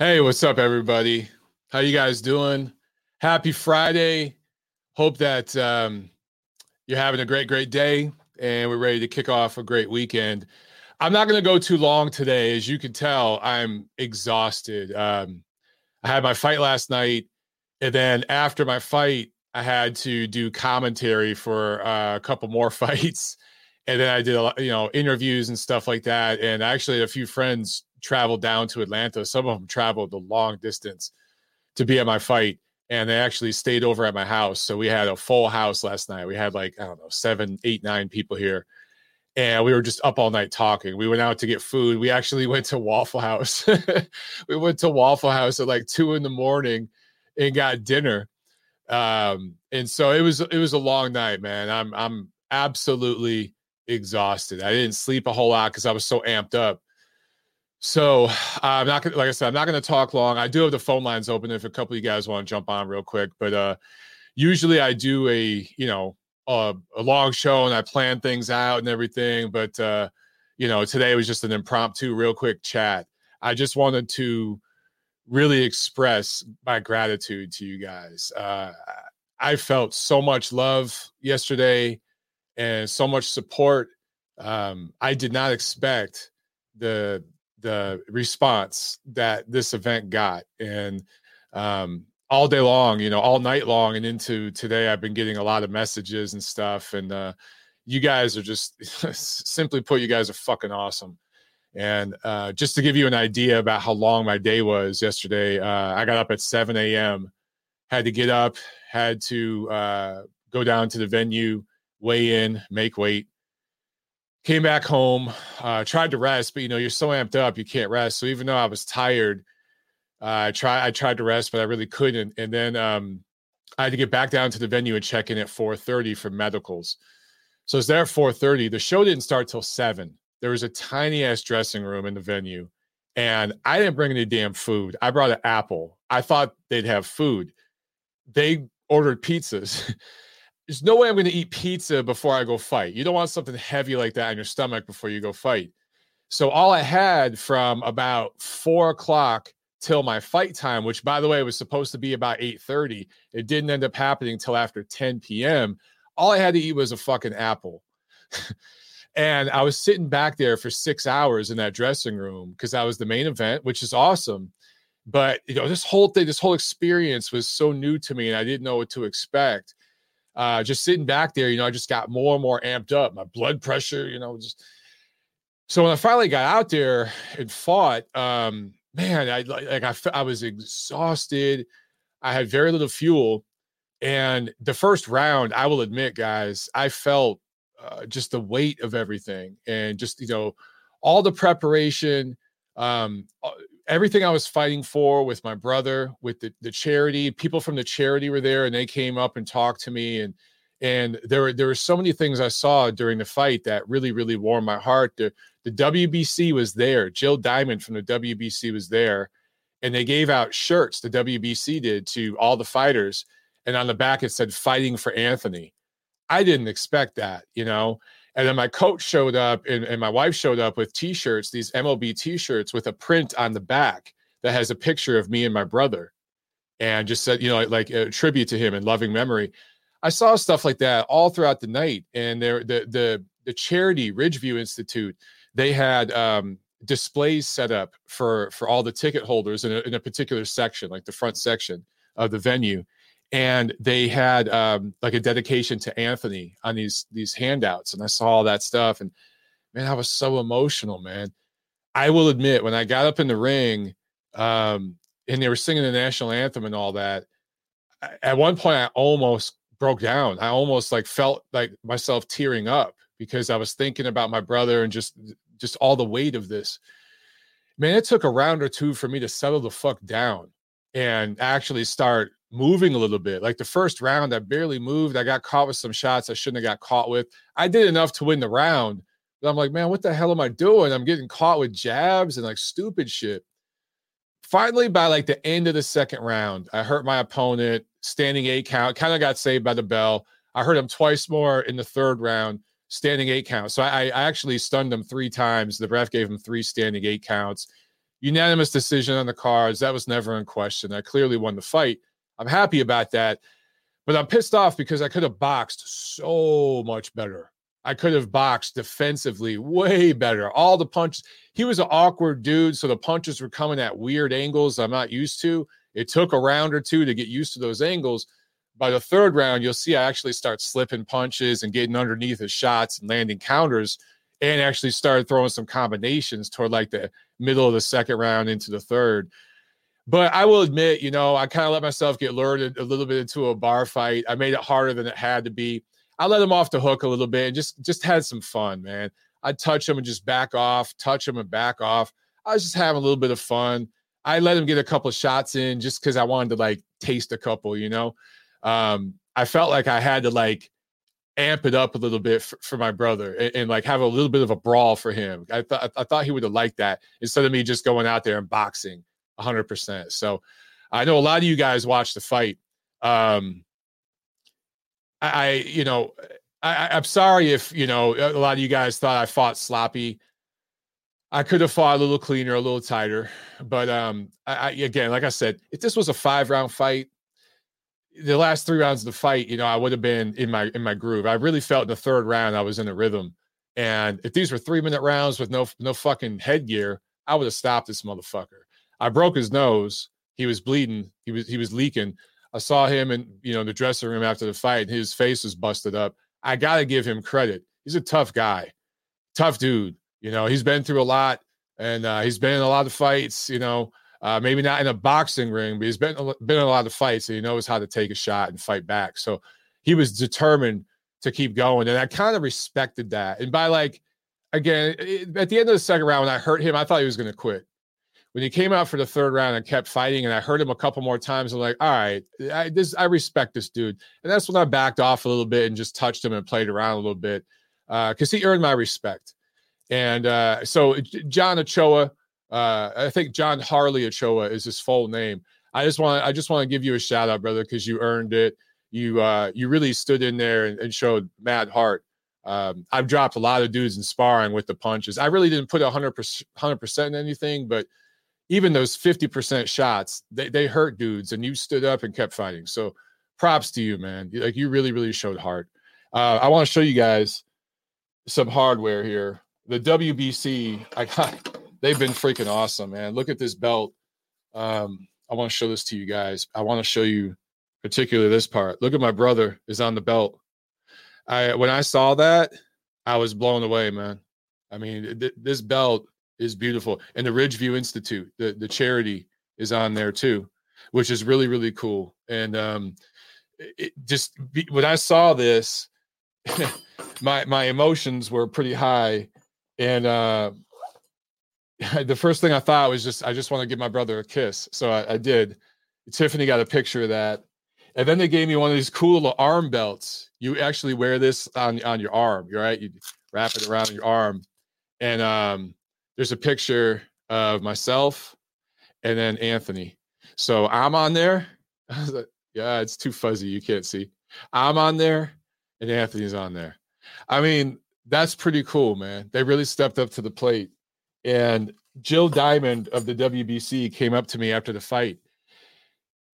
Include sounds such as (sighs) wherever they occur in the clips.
Hey, what's up, everybody? How you guys doing? Happy Friday. Hope that um, you're having a great, great day, and we're ready to kick off a great weekend. I'm not going to go too long today. As you can tell, I'm exhausted. Um, I had my fight last night, and then after my fight, I had to do commentary for uh, a couple more (laughs) fights, and then I did a lot, you know, interviews and stuff like that. And actually, a few friends traveled down to Atlanta. Some of them traveled the long distance to be at my fight, and they actually stayed over at my house. So we had a full house last night. We had like I don't know seven, eight, nine people here, and we were just up all night talking. We went out to get food. We actually (laughs) went to Waffle House. we went to Waffle House at like two in the morning and got dinner. Um, and so it was it was a long night, man. I'm I'm absolutely exhausted. I didn't sleep a whole lot because I was so amped up. So uh, I'm not gonna, like I said, I'm not going to talk long. I do have the phone lines open if a couple of you guys want to jump on real quick. But uh, usually I do a you know a, a, long show and I plan things out and everything. But uh, you know today was just an impromptu, real quick chat. I just wanted to really express my gratitude to you guys. Uh, I felt so much love yesterday and so much support. Um, I did not expect the the response that this event got. And um, all day long you know all night long and into today i've been getting a lot of messages and stuff. And uh, you guys are just (laughs) simply put you guys are fucking awesome. And uh, just to give you an idea about how long my day was yesterday uh, i got up at 7 a.m had to get up had to uh, go down to the venue weigh in make weight came back home, uh, tried to rest, but you know, you're so amped up, you can't rest. So even though I was tired, uh, I tried I tried to rest, but I really couldn't. And then um, I had to get back down to the venue and check in at 4:30 for medicals. So I was there at 4:30. The show didn't start till seven. There was a tiny ass dressing room in the venue, and I didn't bring any damn food. I brought an apple. I thought they'd have food. They ordered pizzas. (laughs) there's no way I'm going to eat pizza before I go fight. You don't want something heavy like that on your stomach before you go fight. So all I had from about four o'clock till my fight time, which by the way was supposed to be about 8:30, it didn't end up happening until after 10 p.m. All I had to eat was a fucking apple. (laughs) and I was sitting back there for six hours in that dressing room because that was the main event, which is awesome. But you know, this whole thing, this whole experience was so new to me, and I didn't know what to expect uh, just sitting back there, you know, I just got more and more amped up. My blood pressure, you know, just so when I finally got out there and fought, um, man, I like I, I was exhausted. I had very little fuel, and the first round, I will admit, guys, I felt uh, just the weight of everything, and just you know, all the preparation. Um, everything I was fighting for with my brother, with the, the charity, people from the charity were there and they came up and talked to me. And and there were there were so many things I saw during the fight that really, really warmed my heart. The the WBC was there. Jill Diamond from the WBC was there. And they gave out shirts, the WBC did to all the fighters. And on the back it said fighting for Anthony. I didn't expect that, you know. And then my coach showed up and, and my wife showed up with t shirts, these MLB t shirts with a print on the back that has a picture of me and my brother and just said, you know, like a tribute to him and loving memory. I saw stuff like that all throughout the night. And there, the, the, the charity Ridgeview Institute, they had um, displays set up for, for all the ticket holders in a, in a particular section, like the front section of the venue and they had um, like a dedication to Anthony on these these handouts, and I saw all that stuff, and man, I was so emotional, man. I will admit, when I got up in the ring, um, and they were singing the national anthem and all that, at one point I almost broke down. I almost like felt like myself tearing up because I was thinking about my brother and just just all the weight of this. Man, it took a round or two for me to settle the fuck down and actually start moving a little bit. Like the first round, I barely moved. I got caught with some shots I shouldn't have got caught with. I did enough to win the round. But I'm like, man, what the hell am I doing? I'm getting caught with jabs and like stupid shit. Finally, by like the end of the second round, I hurt my opponent, standing eight count, kind of got saved by the bell. I hurt him twice more in the third round, standing eight count. So I, I actually stunned him three times. The ref gave him three standing eight counts. unanimous decision on the cards. That was never in question. I clearly won the fight. I'm happy about that. But I'm pissed off because I could have boxed so much better. I could have boxed defensively way better. All the punches. He was an awkward dude, so the punches were coming at weird angles I'm not used to. It took a round or two to get used to those angles. By the third round, you'll see I actually start slipping punches and getting underneath his shots and landing counters and actually started throwing some combinations toward like the middle of the second round into the third. But I will admit, you know, I kind of let myself get lured a little bit into a bar fight. I made it harder than it had to be. I let him off the hook a little bit and just just had some fun, man. I'd touch him and just back off, touch him and back off. I was just having a little bit of fun. I let him get a couple shots in just because I wanted to like taste a couple, you know. Um, I felt like I had to like amp it up a little bit for, for my brother and, and, like have a little bit of a brawl for him. I thought I thought he would have liked that instead of me just going out there and boxing 100%. So I know a lot of you guys watched the fight. Um, I, I you know, I, I'm sorry if you know a lot of you guys thought I fought sloppy. I could have fought a little cleaner, a little tighter, but um, I, I again, like I said, if this was a five round fight, the last three rounds of the fight, you know, I would have been in my in my groove. I really felt in the third round I was in a rhythm. And if these were three minute rounds with no no fucking headgear, I would have stopped this motherfucker. I broke his nose. He was bleeding. He was he was leaking. I saw him in you know the dressing room after the fight. His face was busted up. I gotta give him credit. He's a tough guy, tough dude. You know, he's been through a lot, and uh, he's been in a lot of fights. You know, uh, maybe not in a boxing ring, but he's been been in a lot of fights, so he knows how to take a shot and fight back. So he was determined to keep going, and I kind of respected that. And by like, again, it, at the end of the second round, when I hurt him, I thought he was to quit. When he came out for the third round and kept fighting, and I heard him a couple more times, I'm like, all right, I, this I respect this dude, and that's when I backed off a little bit and just touched him and played around a little bit because uh, he earned my respect. And uh, so John Ochoa uh, I think John Harley Ochoa is his full name. I just want I just want to give you a shout out, brother, because you earned it. You uh, you really stood in there and, and showed mad heart. Um, I've dropped a lot of dudes in sparring with the punches. I really didn't put 100 percent in anything, but even those 50% shots, they, they hurt dudes, and you stood up and kept fighting. So props to you, man. Like you really, really showed heart. Uh, I want to show you guys some hardware here. The WBC, I got (laughs) they've been freaking awesome, man. Look at this belt. Um, I want to show this to you guys. I want to show you particularly this part. Look at my brother is on the belt. I when I saw that, I was blown away, man. I mean, th- this belt is beautiful, and the Ridgeview Institute, the the charity, is on there too, which is really really cool. And um, it just when I saw this, (laughs) my my emotions were pretty high, and uh, (laughs) the first thing I thought was just I just want to give my brother a kiss. So I, I, did. Tiffany got a picture of that. And then they gave me one of these cool little arm belts. You actually wear this on on your arm, right? You wrap it around your arm. And um, there's a picture of myself and then Anthony. So I'm on there. (laughs) Yeah, it's too fuzzy. You can't see. I'm on there and Anthony's on there. I mean, that's pretty cool, man. They really stepped up to the plate and Jill Diamond of the WBC came up to me after the fight.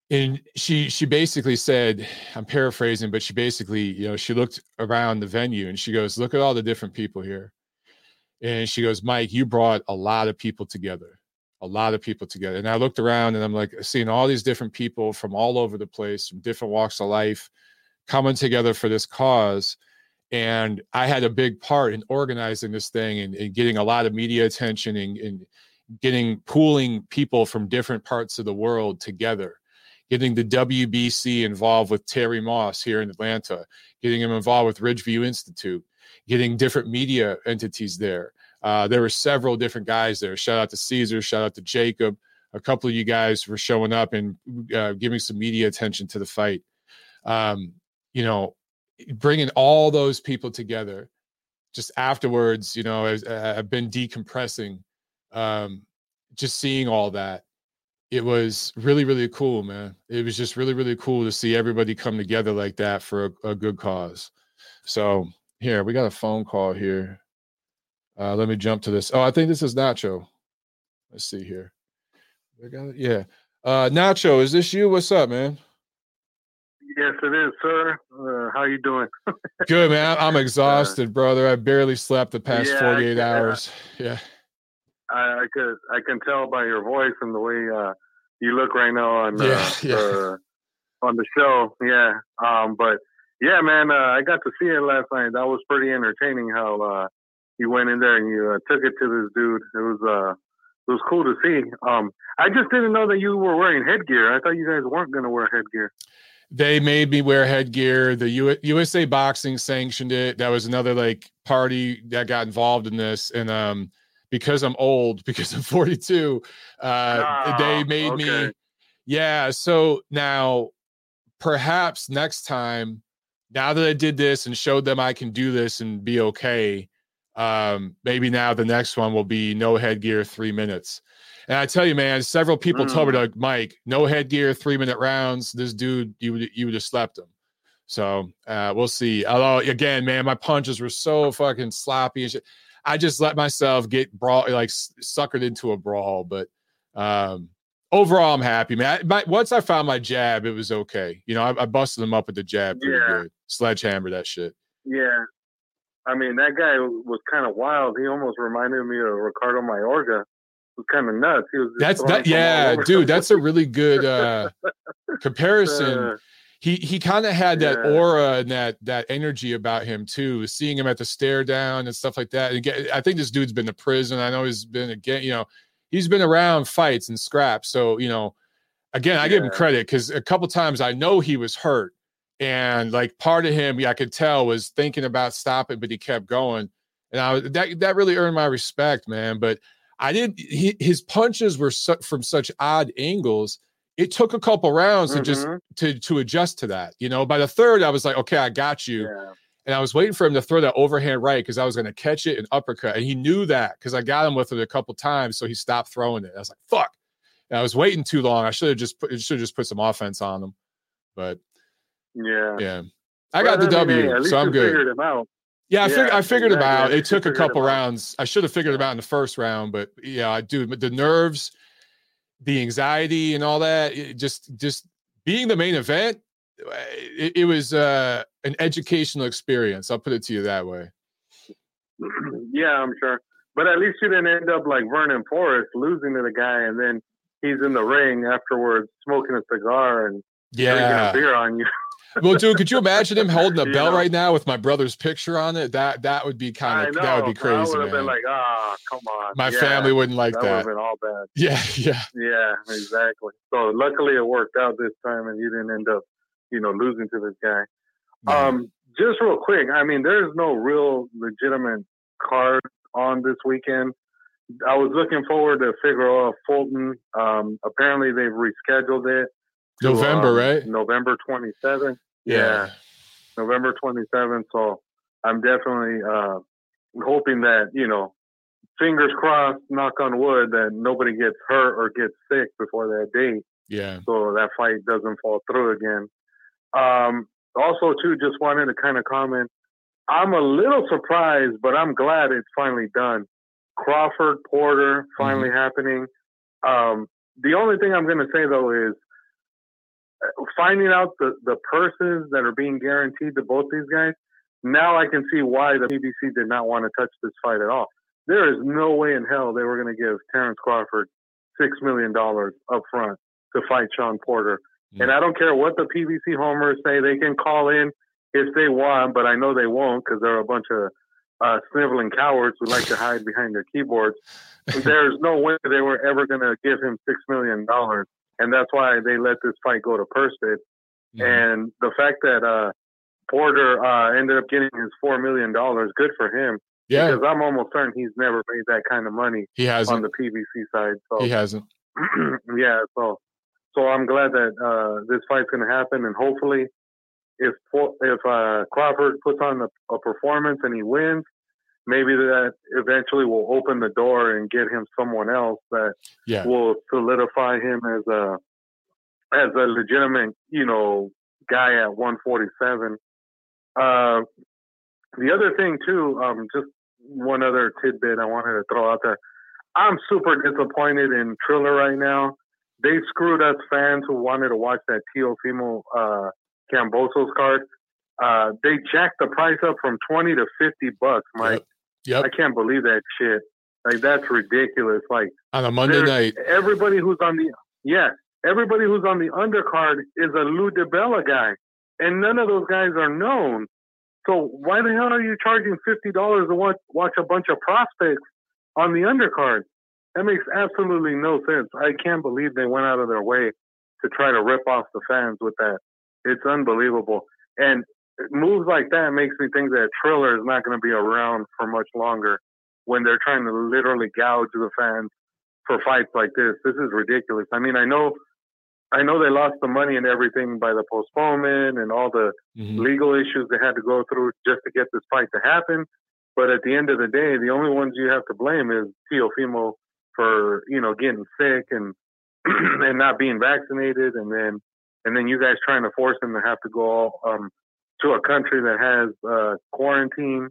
And she she basically said, I'm paraphrasing, but she basically, you know, she looked around the venue and she goes, Look at all the different people here. And she goes, Mike, you brought a lot of people together, a lot of people together. And I looked around and I'm like seeing all these different people from all over the place, from different walks of life, coming together for this cause and I had a big part in organizing this thing and, and getting a lot of media attention and, and, getting pooling people from different parts of the world together, getting the WBC involved with Terry Moss here in Atlanta, getting him involved with Ridgeview Institute, getting different media entities there. Uh, there were several different guys there. Shout out to Caesar, shout out to Jacob. A couple of you guys were showing up and uh, giving some media attention to the fight. Um, you know, bringing all those people together just afterwards you know uh, i've been decompressing um just seeing all that it was really really cool man it was just really really cool to see everybody come together like that for a, a good cause so here we got a phone call here uh let me jump to this oh i think this is nacho let's see here Yeah. Uh, Nacho, is this you? What's up, man? Yes, it is, sir. Uh, how you doing? Good, man. I'm (laughs) uh, exhausted, uh, brother. I barely slept the past yeah, 48 hours. (laughs) Yeah. I, I, could I can tell by your voice and the way uh, you look right now on uh, yeah, (laughs) yeah. The, on the show. Yeah. Um, but yeah, man, uh, I got to see it last night. That was pretty entertaining. How you went in there and you took it to this dude. It was uh, it was cool to see. Um, I just didn't know that you were wearing headgear. I thought you guys weren't going to wear headgear. They made me wear headgear. The U- USA Boxing sanctioned it. That was another like party that got involved in this, and um, because I'm old, (laughs) because I'm 42, uh, they ah, made okay. me. Yeah. So now, perhaps next time, now that I did this and showed them I can do this and be okay, um, maybe now the next one will be no headgear, three minutes. And I tell you, man, several people mm. told me mm. like, Mike, no headgear, three minute rounds. This dude, you would you would have slept him. So uh, we'll see. Although again, man, my punches were so fucking sloppy and shit. I just let myself get brawl like suckered into a brawl. But um, overall, I'm happy, man. I, my, once I found my jab, it was okay. You know, I, I busted them up with the jab pretty yeah. good. Sledgehammer that shit. Yeah, I mean, that guy was kind of wild. He almost reminded me of Ricardo Mayorga. It was kind of nuts. He was that's that, yeah, dude. That's a really good (laughs) uh, comparison. Uh, he he kind of had that yeah. aura and that that energy about him too. Seeing him at the stare down and stuff like that. And again, I think this dude's been to prison. I know he's been again. You know, he's been around fights and scraps. So you know, again, I yeah. give him credit because a couple times I know he was hurt and like part of him, yeah, I could tell was thinking about stopping, but he kept going, and I was that that really earned my respect, man. But I didn't. He, his punches were su- from such odd angles. It took a couple rounds mm-hmm. to just mm-hmm. to to adjust to that. You know, by the third, I was like, okay, I got you. Yeah. And I was waiting for him to throw that overhand right because I was going to catch it and uppercut. And he knew that because I got him with it a couple times. So he stopped throwing it. I was like, fuck. And I was waiting too long. I should have just put should just put some offense on him. But yeah. Yeah. I got the W, so I'm good. Yeah, I, fig- I figured exactly. him out. It took a couple rounds. I should have figured him out in the first round, but yeah, I do. The nerves, the anxiety, and all that. just, just being the main event, it, it was uh, an educational experience. I'll put it to you that way. (clears throat) yeah, I'm sure. But at least you didn't end up like Vernon Forrest losing to the guy, and then he's in the ring afterwards smoking a cigar and yeah. drinking a beer on you. (laughs) well, dude, could you imagine him holding a (laughs) bell know? right now with my brother's picture on it? That that would be kind of that would be crazy. I would have been like, ah, oh, come on. My yeah, family wouldn't like that. That would have been all bad. (laughs) Yeah, yeah, yeah, exactly. So luckily it worked out this time, and you didn't end up, you know, losing to this guy. Yeah. Um, just real quick, I mean, there's no real legitimate card on this weekend. I was looking forward to Figueroa Fulton. Um, apparently they've rescheduled it. November, um, right? November 27th. Yeah. yeah. November 27th. So I'm definitely uh, hoping that, you know, fingers crossed, knock on wood, that nobody gets hurt or gets sick before that date. Yeah. So that fight doesn't fall through again. Um, also, too, just wanted to kind of comment. I'm a little surprised, but I'm glad it's finally done. Crawford Porter finally mm-hmm. happening. Um, the only thing I'm going to say though is finding out the, the purses that are being guaranteed to both these guys, now I can see why the PBC did not want to touch this fight at all. There is no way in hell they were going to give Terrence Crawford six million dollars up front to fight Shawn Porter. And I don't care what the PBC homers say; they can call in if they want, but I know they won't because they're a bunch of uh, sniveling cowards who like to hide behind their keyboards. (laughs) There's no way they were ever going to give him six million dollars and that's why they let this fight go to purse bid. Mm-hmm. And the fact that uh, Porter uh, ended up getting his four million dollars, good for him. Yeah, because I'm almost certain he's never made that kind of money. He hasn't on the PBC side. So he hasn't. (clears throat) yeah, so so I'm glad that uh, this fight's going to happen, and hopefully, if if uh, Crawford puts on a, a performance and he wins, maybe that eventually will open the door and get him someone else that yeah. will solidify him as a as a legitimate, you know, guy at 147. Uh, the other thing too, um, just one other tidbit I wanted to throw out there. I'm super disappointed in Triller right now. They screwed us fans who wanted to watch that Teofimo uh, Kambosos card. Uh, they jacked the price up from twenty to fifty bucks, Mike. Yep. yep. I can't believe that shit. Like that's ridiculous. Like on a Monday night, everybody who's on the yeah, everybody who's on the undercard is a Lou DiBella guy, and none of those guys are known. So why the hell are you charging fifty dollars to watch watch a bunch of prospects on the undercard? That makes absolutely no sense. I can't believe they went out of their way to try to rip off the fans with that. It's unbelievable. And moves like that makes me think that Triller is not going to be around for much longer when they're trying to literally gouge the fans for fights like this. This is ridiculous. I mean, I know, I know they lost the money and everything by the postponement and all the mm-hmm. legal issues they had to go through just to get this fight to happen. But at the end of the day, the only ones you have to blame is Teofimo for you know getting sick and (clears throat) and not being vaccinated, and then and then you guys trying to force them to have to go um, to a country that has uh, quarantine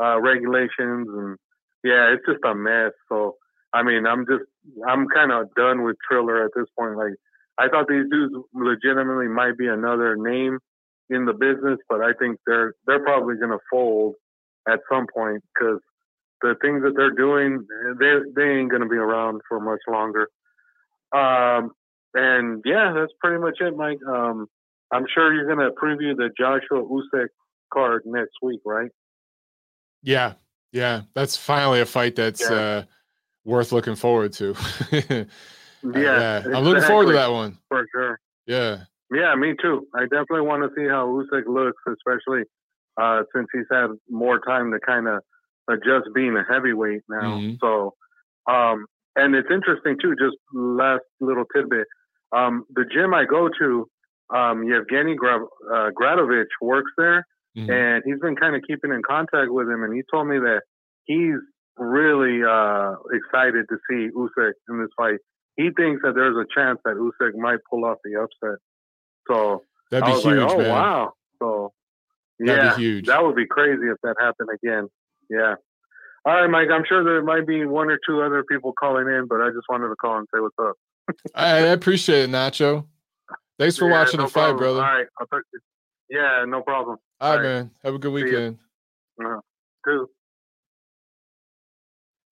uh, regulations, and yeah, it's just a mess. So I mean, I'm just I'm kind of done with Triller at this point. Like I thought these dudes legitimately might be another name in the business, but I think they're they're probably going to fold at some point because the things that they're doing, they they ain't gonna be around for much longer. Um, and yeah, that's pretty much it, Mike. Um, I'm sure you're gonna preview the Joshua Usyk card next week, right? Yeah, yeah, that's finally a fight that's yeah. uh, worth looking forward to. yeah, (laughs) uh, yeah. I'm exactly. looking forward to that one for sure. Yeah, yeah, me too. I definitely want to see how Usyk looks, especially uh, since he's had more time to kind of just being a heavyweight now. Mm-hmm. So, um, and it's interesting too. Just last little tidbit: um, the gym I go to, um, Yevgeny Gra- uh, Gradovich works there, mm-hmm. and he's been kind of keeping in contact with him, and he told me that he's really uh, excited to see Usyk in this fight. He thinks that there's a chance that Usyk might pull off the upset. So that'd be huge, like, oh, man. wow. So That'd yeah, huge. That would be crazy if that happened again. Yeah. All right, Mike. I'm sure there might be one or two other people calling in, but I just wanted to call and say what's up. (laughs) I, appreciate it, Nacho. Thanks for yeah, watching no the fight, brother. All right. I'll talk to you. Yeah, no problem. All, All right, man. Have a good weekend. Uh-huh. Too.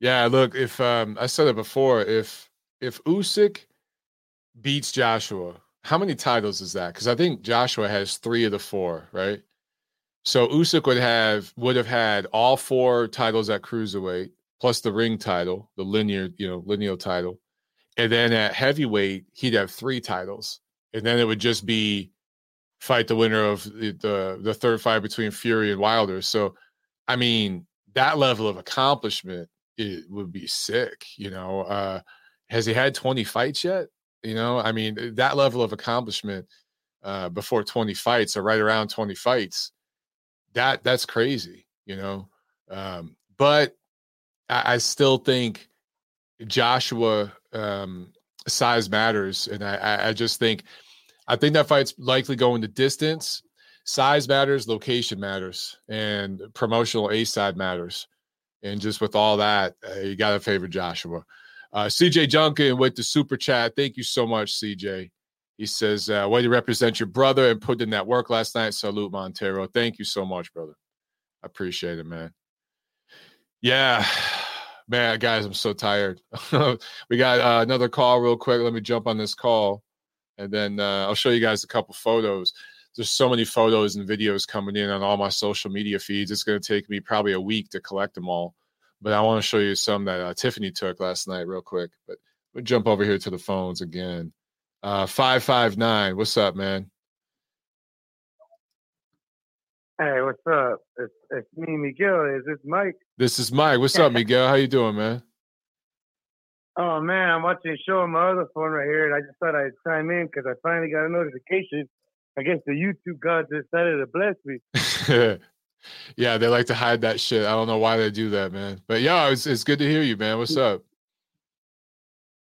Yeah, look, if um I said it before, if if Usyk beats Joshua, how many titles is that? Because I think Joshua has three of the four, right? So Usyk would have would have had all four titles at cruiserweight, plus the ring title, the linear, you know, lineal title, and then at heavyweight he'd have three titles, and then it would just be fight the winner of the the, the third fight between Fury and Wilder. So, I mean, that level of accomplishment it would be sick. You know, uh, has he had twenty fights yet? You know, I mean, that level of accomplishment uh, before twenty fights or right around twenty fights that that's crazy, you know. Um, but I, I, still think Joshua um, size matters, and I, I just think I think that fight's likely going the distance. Size matters, location matters, and promotional A side matters. And just with all that, uh, you got to favor Joshua. Uh, CJ Junkin with the super chat. Thank you so much, CJ. He says, uh, way to represent your brother and put in that work last night. Salute, Montero. Thank you so much, brother. I appreciate it, man. Yeah, (sighs) man, guys, I'm so tired. (laughs) we got uh, another call real quick. Let me jump on this call and then uh, I'll show you guys a couple photos. There's so many photos and videos coming in on all my social media feeds. It's going to take me probably a week to collect them all. But I want to show you some that uh, Tiffany took last night, real quick. But we'll jump over here to the phones again. Uh, 559. What's up, man? Hey, what's up? It's, it's me, Miguel. Is this Mike? This is Mike. What's up, Miguel? How you doing, man? (laughs) Oh man, I'm watching a show on my other phone right here, and I just thought I'd chime in because I finally got a notification. I guess the YouTube gods decided to bless me. (laughs) yeah, they like to hide that shit. I don't know why they do that, man. But yeah, it's it's good to hear you, man. What's up?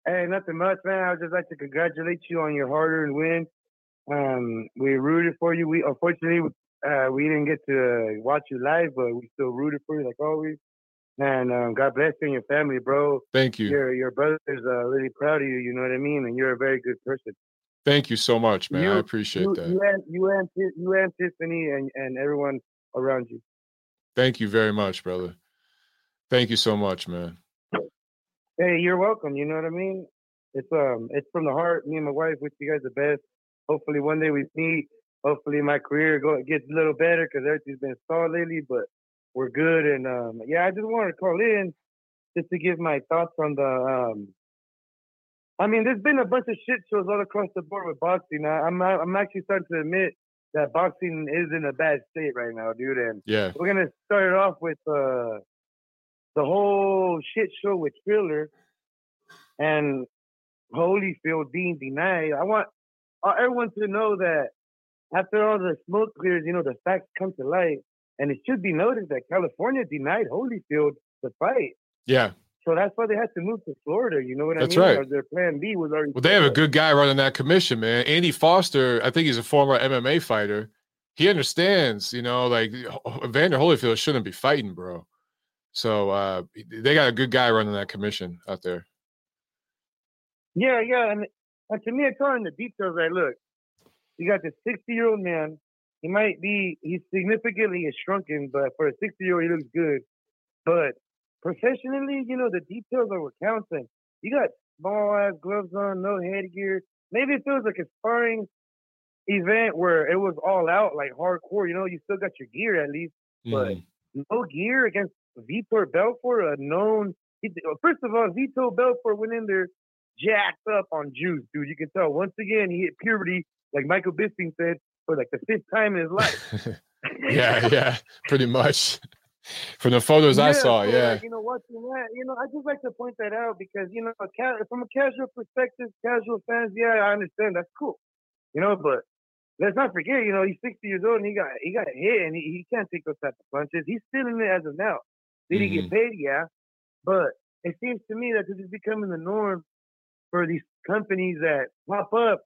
Hey, nothing much, man. I would just like to congratulate you on your hard-earned win. Um, we rooted for you. We unfortunately uh, we didn't get to watch you live, but we still rooted for you like always. And um, God bless you and your family, bro. Thank you. Your your brother's uh, really proud of you. You know what I mean? And you're a very good person. Thank you so much, man. You- I appreciate you, that. You and you and you and Tiffany and and everyone around you. Thank you very much, brother. Thank you so much, man. Hey, you're welcome. You know what I mean? It's um, it's from the heart. Me and my wife wish you guys the best. Hopefully, one day we meet. Hopefully, my career go gets a little better because everything's been stalled lately. But we're good, and um, yeah, I just wanted to call in just to give my thoughts on the um. I mean, there's been a bunch of shit shows all across the board with boxing. I, I'm I'm actually starting to admit that boxing is in a bad state right now, dude. And Yeah. we're gonna start it off with uh, the whole shit show with Triller and Holyfield being denied. I want everyone to know that after all the smoke clears, you know the facts come to light, and it should be noted that California denied Holyfield the fight. Yeah. So that's why they had to move to Florida. You know what That's I mean? That's right. Or their plan B was already. Well, they have a good guy running that commission, man. Andy Foster, I think he's a former MMA fighter. He understands, you know, like Vander Holyfield shouldn't be fighting, bro. So uh they got a good guy running that commission out there. Yeah, yeah, and, and to me, it's all in the details. Like, look, you got this sixty-year-old man. He might be he's significantly shrunken, but for a sixty-year-old, he looks good. But professionally, you know, the details are what counts. And you got small ass gloves on, no headgear. Maybe it feels like a sparring event where it was all out, like hardcore, you know, you still got your gear at least. But Mhm. no gear against Vitor Belfort, a known. First of all, Vitor Belfort went in there jacked up on juice, dude. You can tell. Once again, he hit puberty, like Michael Bisping said, for like the fifth time in his life. (laughs) yeah, yeah, pretty much. From the photos I saw, so, yeah. Like, you know, watching that, you know, I just like to point that out because you know, from a casual perspective, casual fans, yeah, I understand that's cool, you know, but. Let's not forget, you know, he's 60 years old and he got he got hit and he, he can't take those types of punches. He's still in it as of now. Did he get paid? Yeah. But it seems to me that this is becoming the norm for these companies that pop up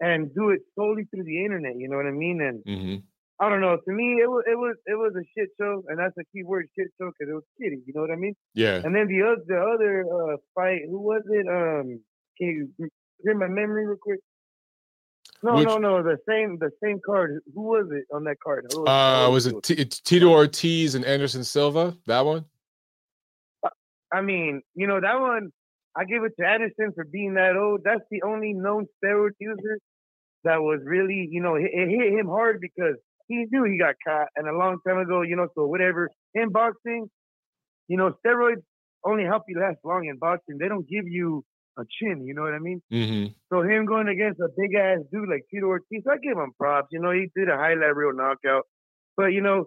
and do it solely through the internet. You know what I mean? And hmm I don't know. To me, it was it was it was a shit show, and that's a key word, shit show, because it was kidding. You know what I mean? Yeah. And then the other the other uh, fight, who was it? Um, can you hear my memory real quick? No, Which- no, no. The same the same card. Who was it on that card? Who Uh who was it T- Tito Ortiz and Anderson Silva? That one? I mean, you know, that one, I give it to Anderson for being that old. That's the only known steroid user that was really, you know, it, it hit him hard because he knew he got caught and a long time ago, you know, so whatever. In boxing, you know, steroids only help you last long in boxing. They don't give you a chin, you know what I mean? hmm So him going against a big ass dude like Tito Ortiz, I give him props. You know, he did a highlight reel knockout. But you know,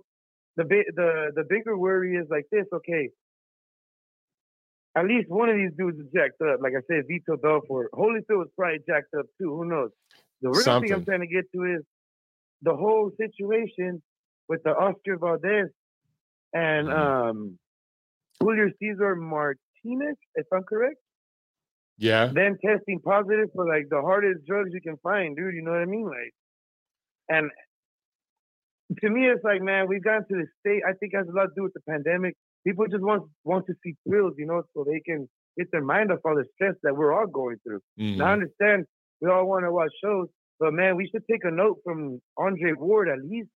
the the the bigger worry is like this. Okay, at least one of these dudes is jacked up. Like I said, Vito Belfort, Holyfield was probably jacked up too. Who knows? The real thing I'm trying to get to is the whole situation with the Oscar Valdez and Mhm. um Julio Cesar Martinez, if I'm correct Yeah. Then testing positive for like the hardest drugs you can find, dude. You know what I mean? Like, and to me, it's like, man, we've gotten to the state. I think it has a lot to do with the pandemic. People just want want to see thrills, you know, so they can get their mind off all the stress that we're all going through. Mhm. Now, I understand we all want to watch shows, but man, we should take a note from Andre Ward at least,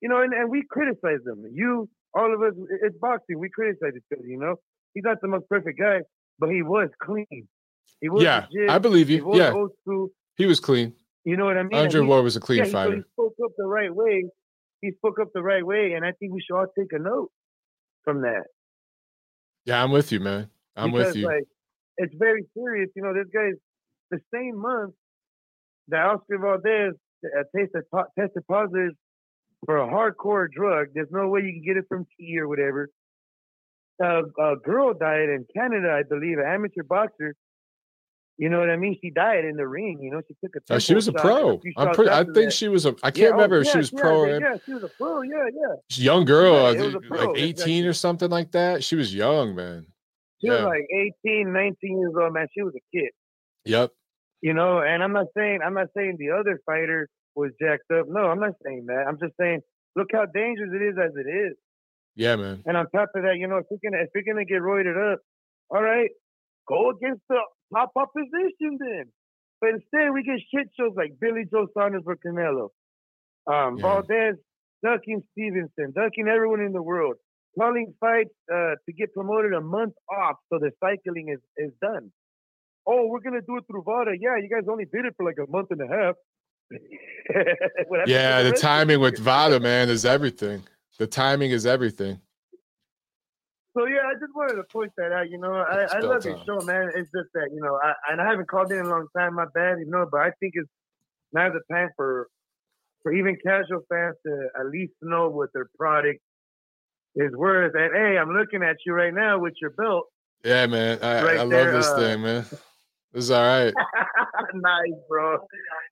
you know, and, and we criticize them. You, all of us, it's boxing. We criticize each other, you know. He's not the most perfect guy, but he was clean. He was Yeah, legit. I believe He you. was Yeah, school. he was clean. You know what I mean? And Andre Ward was a clean yeah, fighter. he spoke up the right way. He spoke up the right way, and I think we should all take a note from that. Yeah, I'm with you, man. I'm because, with you. Like, it's very serious. You know, this guy's the same month that Oscar Valdez uh, tested, tested positive for a hardcore drug. There's no way you can get it from tea or whatever. Uh, a girl died in Canada, I believe, an amateur boxer. You know what I mean? She died in the ring. You know, she took a. Uh, she was a pro. I'm pretty. I think that. she was a. I can't Yeah, oh, remember if yeah, she was yeah, pro. yeah, or Yeah, she was a pro. Yeah, yeah. She's a young girl, uh, like 18 exactly. or something like that. She was young, man. She Yeah. was like 18, 19 years old, man. She was a kid. Yep. You know, and I'm not saying I'm not saying the other fighter was jacked up. No, I'm not saying that. I'm just saying look how dangerous it is as it is. Yeah, man. And on top of that, you know, if you're gonna if you're gonna get roided up, all right, go against the top opposition then. But instead, we get shit shows like Billy Joe Saunders for Canelo, um, Yeah. Valdez ducking Stevenson, ducking everyone in the world, calling fights uh, to get promoted a month off so the cycling is is done. Oh, we're gonna do it through VADA. Yeah, you guys only did it for like a month and a half. (laughs) What happened to Yeah, the timing with? Vada, man, is everything. The timing is everything. So yeah, I just wanted to point that out. You know, I, I love your show, man. It's just that you know, I and I haven't called in in a long time. My bad, you know, but I think it's now the time for for even casual fans to at least know what their product is worth. And hey, I'm looking at you right now with your belt. Yeah, man. I, Right I love there, this uh, thing, man. It's all right. (laughs) nice, bro.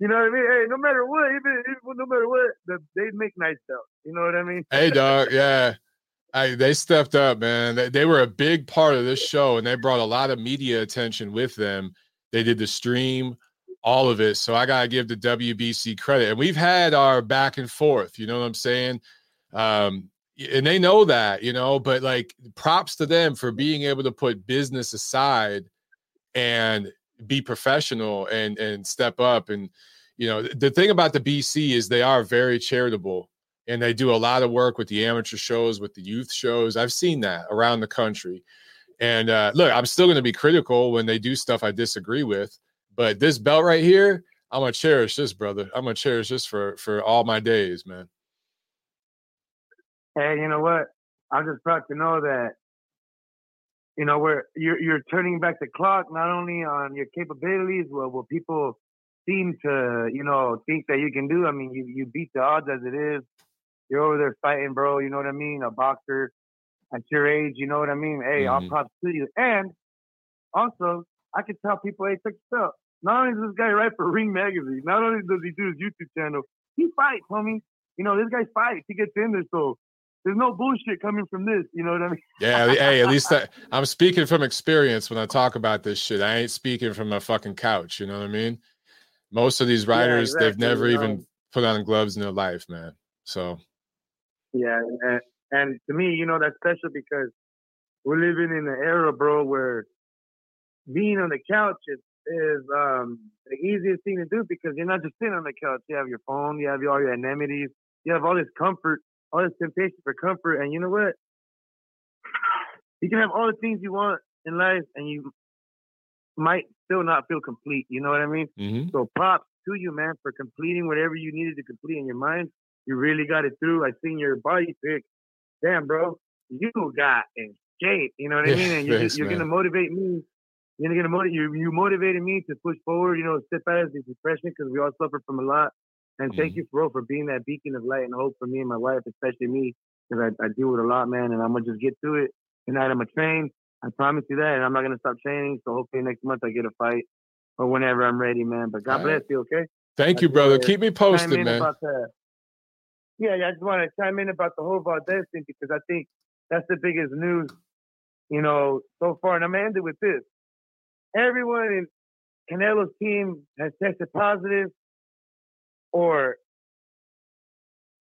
You know what I mean? Hey, no matter what, even, even no matter what, the, they make nice belts. You know what I mean? Hey, dog. Yeah. I, they stepped up, man. They, they were a big part of this show and they brought a lot of media attention with them. They did the stream, all of it. So I got to give the WBC credit. And we've had our back and forth, you know what I'm saying? Um, and they know that, you know, but like props to them for being able to put business aside and be professional and and step up and you know the thing about the BC is they are very charitable and they do a lot of work with the amateur shows with the youth shows i've seen that around the country and uh, look i'm still going to be critical when they do stuff i disagree with but this belt right here i'm going to cherish this brother i'm going to cherish this for for all my days man Hey, you know what? I'm just proud to know that you know we're you're you're turning back the clock not only on your capabilities, well, what people seem to you know think that you can do. I mean, you you beat the odds as it is. You're over there fighting, bro. You know what I mean? A boxer at your age. You know what I mean? Hey, all Mhm. props to you. And also, I can tell people, hey, check this out. Not only does this guy write for Ring Magazine, not only does he do his YouTube channel, he fights, homie. You know, this guy fights. He gets in there, so there's no bullshit coming from this. You know what I mean? yeah hey at least (laughs) I, i'm speaking from experience when i talk about this shit i ain't speaking from a fucking couch you know what i mean most of these Yeah, writers they've never even put on gloves in their life man so Yeah, and, and to me, you know, that's special because we're living in an era, bro, where being on the couch is, is um, the easiest thing to do because you're not just sitting on the couch. You have your phone, you have all your amenities, you have all this comfort, all this temptation for comfort, and you know what? You can have all the things you want in life, and you might still not feel complete. You know what I mean? mhm. So props to you, man, for completing whatever you needed to complete in your mind. You really got it through. I seen your body pic. Damn, bro, you got in shape. You know what I mean? And (laughs) you're, you're gonna motivate me. You're gonna motivate you. You motivated me to push forward. You know, step out of this depression because we all suffer from a lot. And thank Mhm. you, bro, for being that beacon of light and hope for me and my wife, especially me, because I, I deal with a lot, man. And I'm gonna just get through it. Tonight I'm gonna train. I promise you that, and I'm not gonna stop training. So hopefully next month I get a fight or whenever I'm ready, man. But God right. bless you, okay? thank I you brother keep me posted man yeah, I just want to chime in about the whole Valdez thing because I think that's the biggest news, you know, so far. And I'm gonna end it with this: everyone in Canelo's team has tested positive, or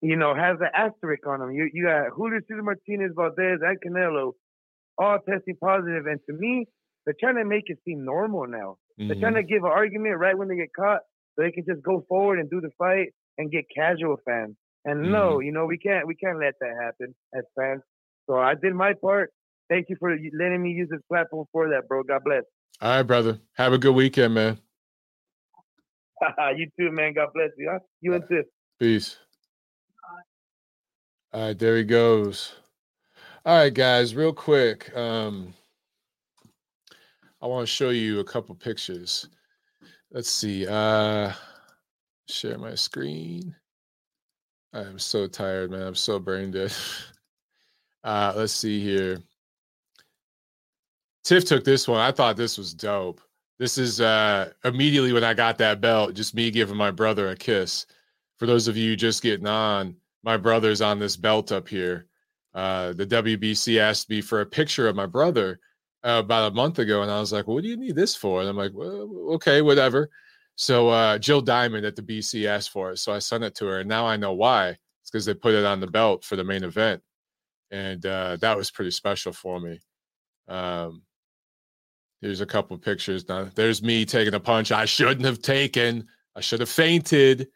you know, has an asterisk on them. You you got Julio Cesar Martinez, Valdez, and Canelo all testing positive. and to me, they're trying to make it seem normal now. They're Mhm. trying to give an argument right when they get caught, so they can just go forward and do the fight and get casual fans. And no, you know we can't we can't let that happen as fans. So I did my part. Thank you for letting me use this platform for that, bro. God bless. all right brother have a good weekend man (laughs) you too, man. God bless you. Huh? You and this. Peace. All right, there he goes. All right, guys, real quick. Um, I want to show you a couple pictures. Let's see. Uh, share my screen. I'm so tired, man. I'm so brain dead. (laughs) Uh, let's see here. Tiff took this one. I thought this was dope. This is uh immediately when I got that belt, just me giving my brother a kiss. For those of you just getting on, my brother's on this belt up here. Uh, the WBC asked me for a picture of my brother uh, about a month ago, and I was like, well, "What do you need this for?" And I'm like, "Well, okay, whatever." So uh, Jill Diamond at the BC asked for it, so I sent it to her, and now I know why. It's because they put it on the belt for the main event. and uh, that was pretty special for me. Um, here's a couple pictures. Now, there's me taking a punch I shouldn't have taken. I should have fainted.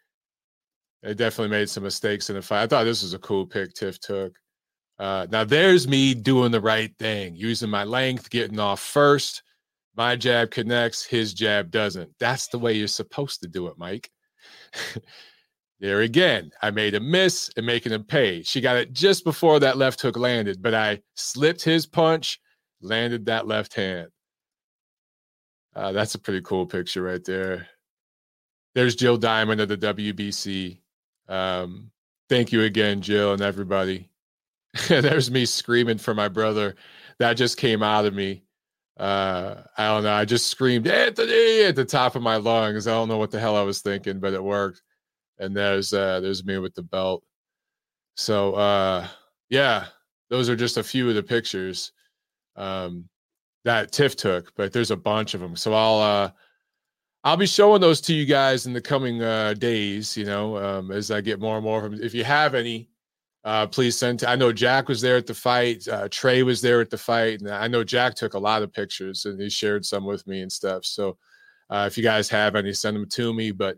I definitely made some mistakes in the fight. I thought this was a cool pick Tiff took. Uh, now there's me doing the right thing, using my length, getting off first. My jab connects, his jab doesn't. That's the way you're supposed to do it, Mike. there again, I made a miss and making him pay. She got it just before that left hook landed, but I slipped his punch, landed that left hand. Uh, that's a pretty cool picture right there. There's Jill Diamond of the WBC. Um, thank you again, Jill, and everybody. (laughs) There's me screaming for my brother. That just came out of me. Uh, I don't know. I just screamed Anthony at the top of my lungs. I don't know what the hell I was thinking, but it worked. And there's uh, there's me with the belt. So uh, yeah, those are just a few of the pictures um, that Tiff took, but there's a bunch of them. So I'll uh, I'll be showing those to you guys in the coming uh, days. You know, um, as I get more and more of them. If you have any, uh, please send. To, I know Jack was there at the fight. Uh, Trey was there at the fight, and I know Jack took a lot of pictures and he shared some with me and stuff. So uh, if you guys have any, send them to me. But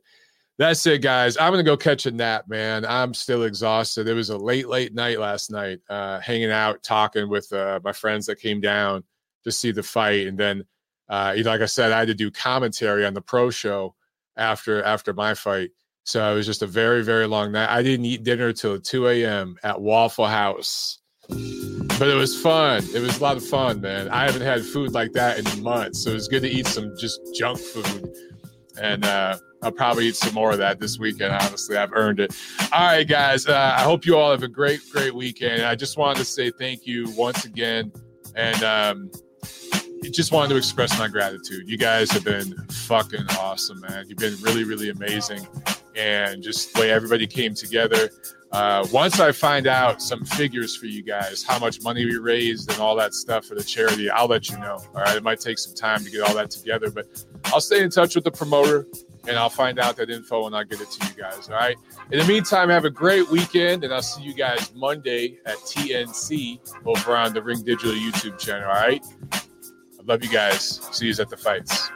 that's it, guys. I'm gonna go catch a nap, man. I'm still exhausted. It was a late, late night last night, uh, hanging out, talking with uh, my friends that came down to see the fight, and then, uh, like I said, I had to do commentary on the pro show after after my fight. So it was just a very, very long night. I didn't eat dinner till 2 a.m. at Waffle House. But it was fun. It was a lot of fun, man. I haven't had food like that in months. So it was good to eat some just junk food. And uh, I'll probably eat some more of that this weekend. Honestly, I've earned it. All right, guys. Uh, I hope you all have a great, great weekend. I just wanted to say thank you once again. And um, just wanted to express my gratitude. You guys have been fucking awesome, man. You've been really, really amazing and just the way everybody came together. Uh, once I find out some figures for you guys, how much money we raised and all that stuff for the charity, I'll let you know. All right. It might take some time to get all that together, but I'll stay in touch with the promoter and I'll find out that info and I'll get it to you guys. All right. In the meantime, have a great weekend and I'll see you guys Monday at TNC over on the Ring Digital YouTube channel. All right. Love you guys. See you at the fights.